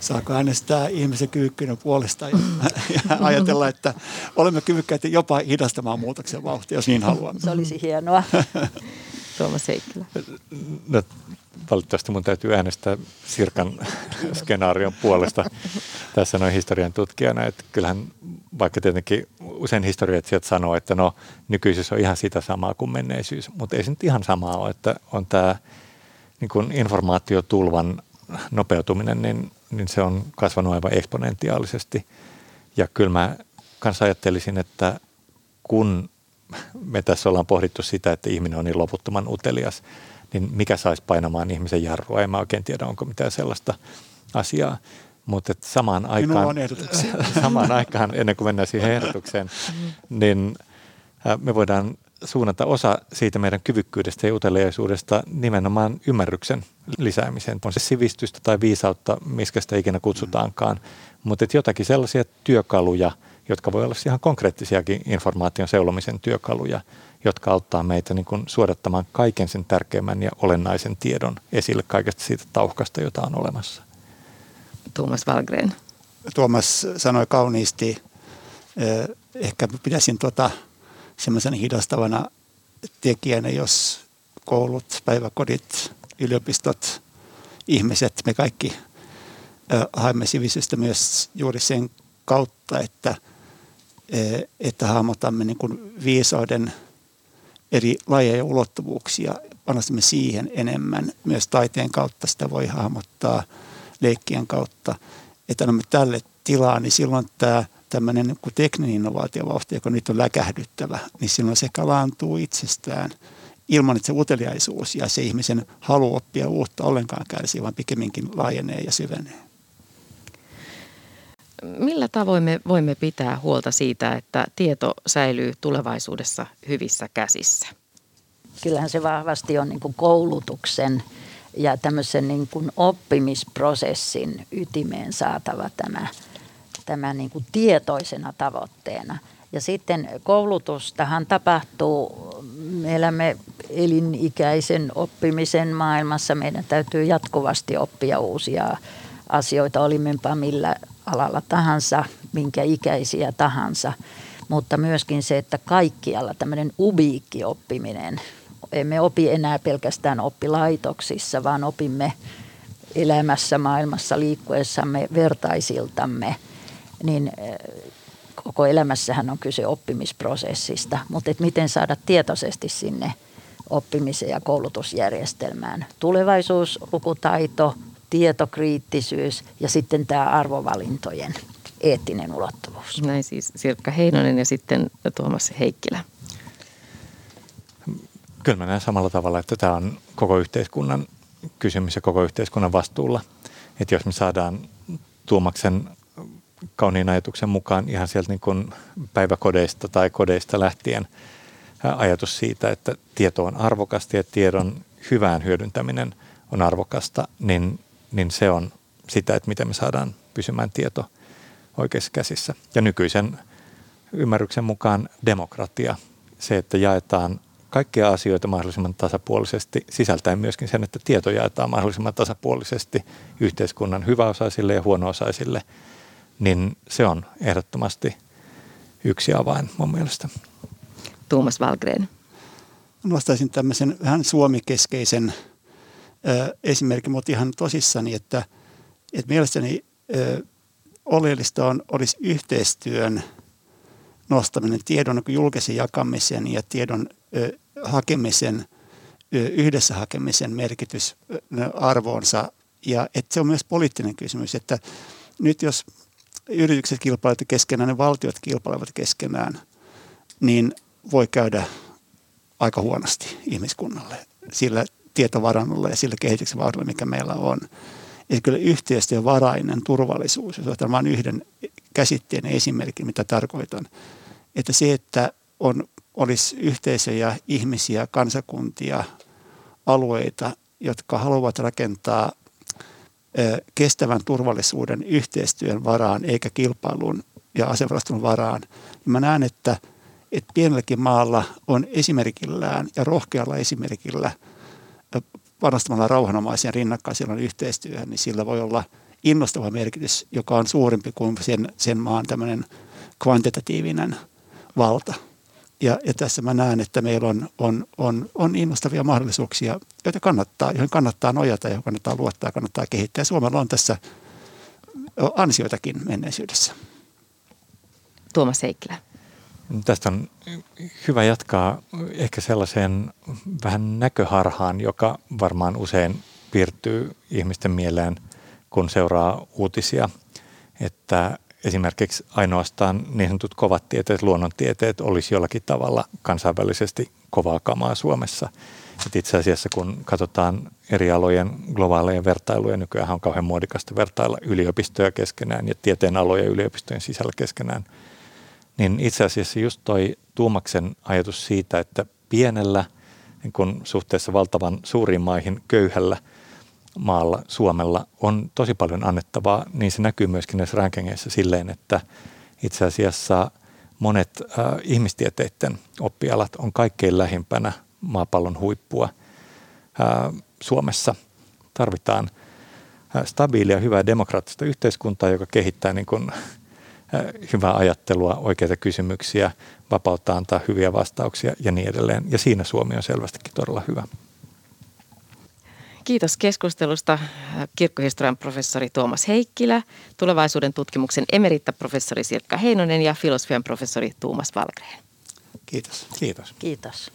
saako äänestää ihmisen kyvykkyyden puolesta ja, ja ajatella, että olemme kyvykkäitä jopa hidastamaan muutoksen vauhtia, jos niin haluamme. Se olisi hienoa. Tuomas Heikkilä. No, valitettavasti mun täytyy äänestää Sirkan skenaarion puolesta tässä noin historian tutkijana. Että kyllähän vaikka tietenkin usein historiat sanoo, että no nykyisyys on ihan sitä samaa kuin menneisyys, mutta ei se nyt ihan samaa ole, että on tämä niin informaatiotulvan nopeutuminen, niin niin se on kasvanut aivan eksponentiaalisesti. Ja kyllä mä kanssa ajattelisin, että kun me tässä ollaan pohdittu sitä, että ihminen on niin loputtoman utelias, niin mikä saisi painamaan ihmisen jarrua? En mä oikein tiedä, onko mitään sellaista asiaa. Mutta samaan aikaan, [LAUGHS] samaan aikaan, ennen kuin mennään siihen ehdotukseen, niin me voidaan suunnata osa siitä meidän kyvykkyydestä ja uteliaisuudesta nimenomaan ymmärryksen lisäämiseen. On se sivistystä tai viisautta, miskä sitä ikinä kutsutaankaan, mutta jotakin sellaisia työkaluja, jotka voi olla ihan konkreettisiakin informaation seulomisen työkaluja, jotka auttaa meitä niin kuin suodattamaan kaiken sen tärkeimmän ja olennaisen tiedon esille kaikesta siitä tauhkasta, jota on olemassa. Tuomas Valgren. Tuomas sanoi kauniisti, eh, ehkä pitäisin tuota semmoisen hidastavana tekijänä, jos koulut, päiväkodit, yliopistot, ihmiset, me kaikki haemme sivistystä myös juuri sen kautta, että, että hahmotamme niin kuin viisauden eri lajeja ja ulottuvuuksia, panostamme siihen enemmän. Myös taiteen kautta sitä voi hahmottaa leikkien kautta. Että annamme tälle tilaa, niin silloin tämä – tämmöinen niin tekninen innovaatiovauhti, joka nyt on läkähdyttävä, niin silloin se kalaantuu itsestään ilman, että se uteliaisuus ja se ihmisen halu oppia uutta ollenkaan kärsii, vaan pikemminkin laajenee ja syvenee. Millä tavoin me voimme pitää huolta siitä, että tieto säilyy tulevaisuudessa hyvissä käsissä? Kyllähän se vahvasti on niin koulutuksen ja tämmöisen niin kuin oppimisprosessin ytimeen saatava tämä – tämä niin kuin tietoisena tavoitteena. Ja sitten koulutustahan tapahtuu, me elämme elinikäisen oppimisen maailmassa, meidän täytyy jatkuvasti oppia uusia asioita, olimmepa millä alalla tahansa, minkä ikäisiä tahansa. Mutta myöskin se, että kaikkialla tämmöinen ubiikki oppiminen, emme opi enää pelkästään oppilaitoksissa, vaan opimme elämässä maailmassa liikkuessamme vertaisiltamme – niin koko elämässähän on kyse oppimisprosessista, mutta et miten saada tietoisesti sinne oppimisen ja koulutusjärjestelmään. Tulevaisuus, lukutaito, tietokriittisyys ja sitten tämä arvovalintojen eettinen ulottuvuus. Näin siis Sirkka Heinonen ja sitten Tuomas Heikkilä. Kyllä mä näen samalla tavalla, että tämä on koko yhteiskunnan kysymys ja koko yhteiskunnan vastuulla. Että jos me saadaan Tuomaksen kauniin ajatuksen mukaan ihan sieltä niin kuin päiväkodeista tai kodeista lähtien ajatus siitä, että tieto on arvokasta ja tiedon hyvään hyödyntäminen on arvokasta, niin, niin se on sitä, että miten me saadaan pysymään tieto oikeissa käsissä. Ja nykyisen ymmärryksen mukaan demokratia, se, että jaetaan kaikkia asioita mahdollisimman tasapuolisesti, sisältäen myöskin sen, että tieto jaetaan mahdollisimman tasapuolisesti yhteiskunnan hyväosaisille ja huonoosaisille, niin se on ehdottomasti yksi avain mun mielestä. Tuomas Valgren. Nostaisin tämmöisen vähän suomikeskeisen ö, esimerkin, mutta ihan tosissani, että, että mielestäni ö, oleellista on, olisi yhteistyön nostaminen, tiedon julkisen jakamisen ja tiedon ö, hakemisen, ö, yhdessä hakemisen merkitys ö, arvoonsa. Ja että se on myös poliittinen kysymys, että nyt jos yritykset kilpailevat keskenään ja valtiot kilpailevat keskenään, niin voi käydä aika huonosti ihmiskunnalle sillä tietovarannolla ja sillä kehityksen vauhdilla, mikä meillä on. Eli kyllä yhteistyövarainen turvallisuus, jos otetaan vain yhden käsitteen esimerkin, mitä tarkoitan, että se, että on, olisi yhteisöjä, ihmisiä, kansakuntia, alueita, jotka haluavat rakentaa kestävän turvallisuuden yhteistyön varaan eikä kilpailun ja asevarastelun varaan, niin mä näen, että, että pienelläkin maalla on esimerkillään ja rohkealla esimerkillä panostamalla rauhanomaiseen rinnakkaiseen yhteistyöhön, niin sillä voi olla innostava merkitys, joka on suurempi kuin sen, sen maan tämmöinen kvantitatiivinen valta. Ja, ja tässä mä näen, että meillä on, on, on, on innostavia mahdollisuuksia, joita kannattaa, joihin kannattaa nojata, joihin kannattaa luottaa, kannattaa kehittää. Suomella on tässä ansioitakin menneisyydessä. Tuomas Heikkilä. Tästä on hyvä jatkaa ehkä sellaiseen vähän näköharhaan, joka varmaan usein piirtyy ihmisten mieleen, kun seuraa uutisia, että esimerkiksi ainoastaan niin sanotut kovat tieteet, luonnontieteet olisi jollakin tavalla kansainvälisesti kovaa kamaa Suomessa. Et itse asiassa kun katsotaan eri alojen globaaleja vertailuja, nykyään on kauhean muodikasta vertailla yliopistoja keskenään ja tieteen aloja yliopistojen sisällä keskenään, niin itse asiassa just toi Tuumaksen ajatus siitä, että pienellä niin kun suhteessa valtavan suuriin maihin köyhällä – maalla, Suomella, on tosi paljon annettavaa, niin se näkyy myöskin näissä rankingeissa silleen, että itse asiassa monet äh, ihmistieteiden oppialat on kaikkein lähimpänä maapallon huippua äh, Suomessa. Tarvitaan äh, stabiilia, hyvää demokraattista yhteiskuntaa, joka kehittää niin kuin, äh, hyvää ajattelua, oikeita kysymyksiä, vapauttaa antaa hyviä vastauksia ja niin edelleen. Ja siinä Suomi on selvästikin todella hyvä. Kiitos keskustelusta kirkkohistorian professori Tuomas Heikkilä, tulevaisuuden tutkimuksen emerittaprofessori Sirkka Heinonen ja filosofian professori Tuomas Valgren. Kiitos. Kiitos. Kiitos.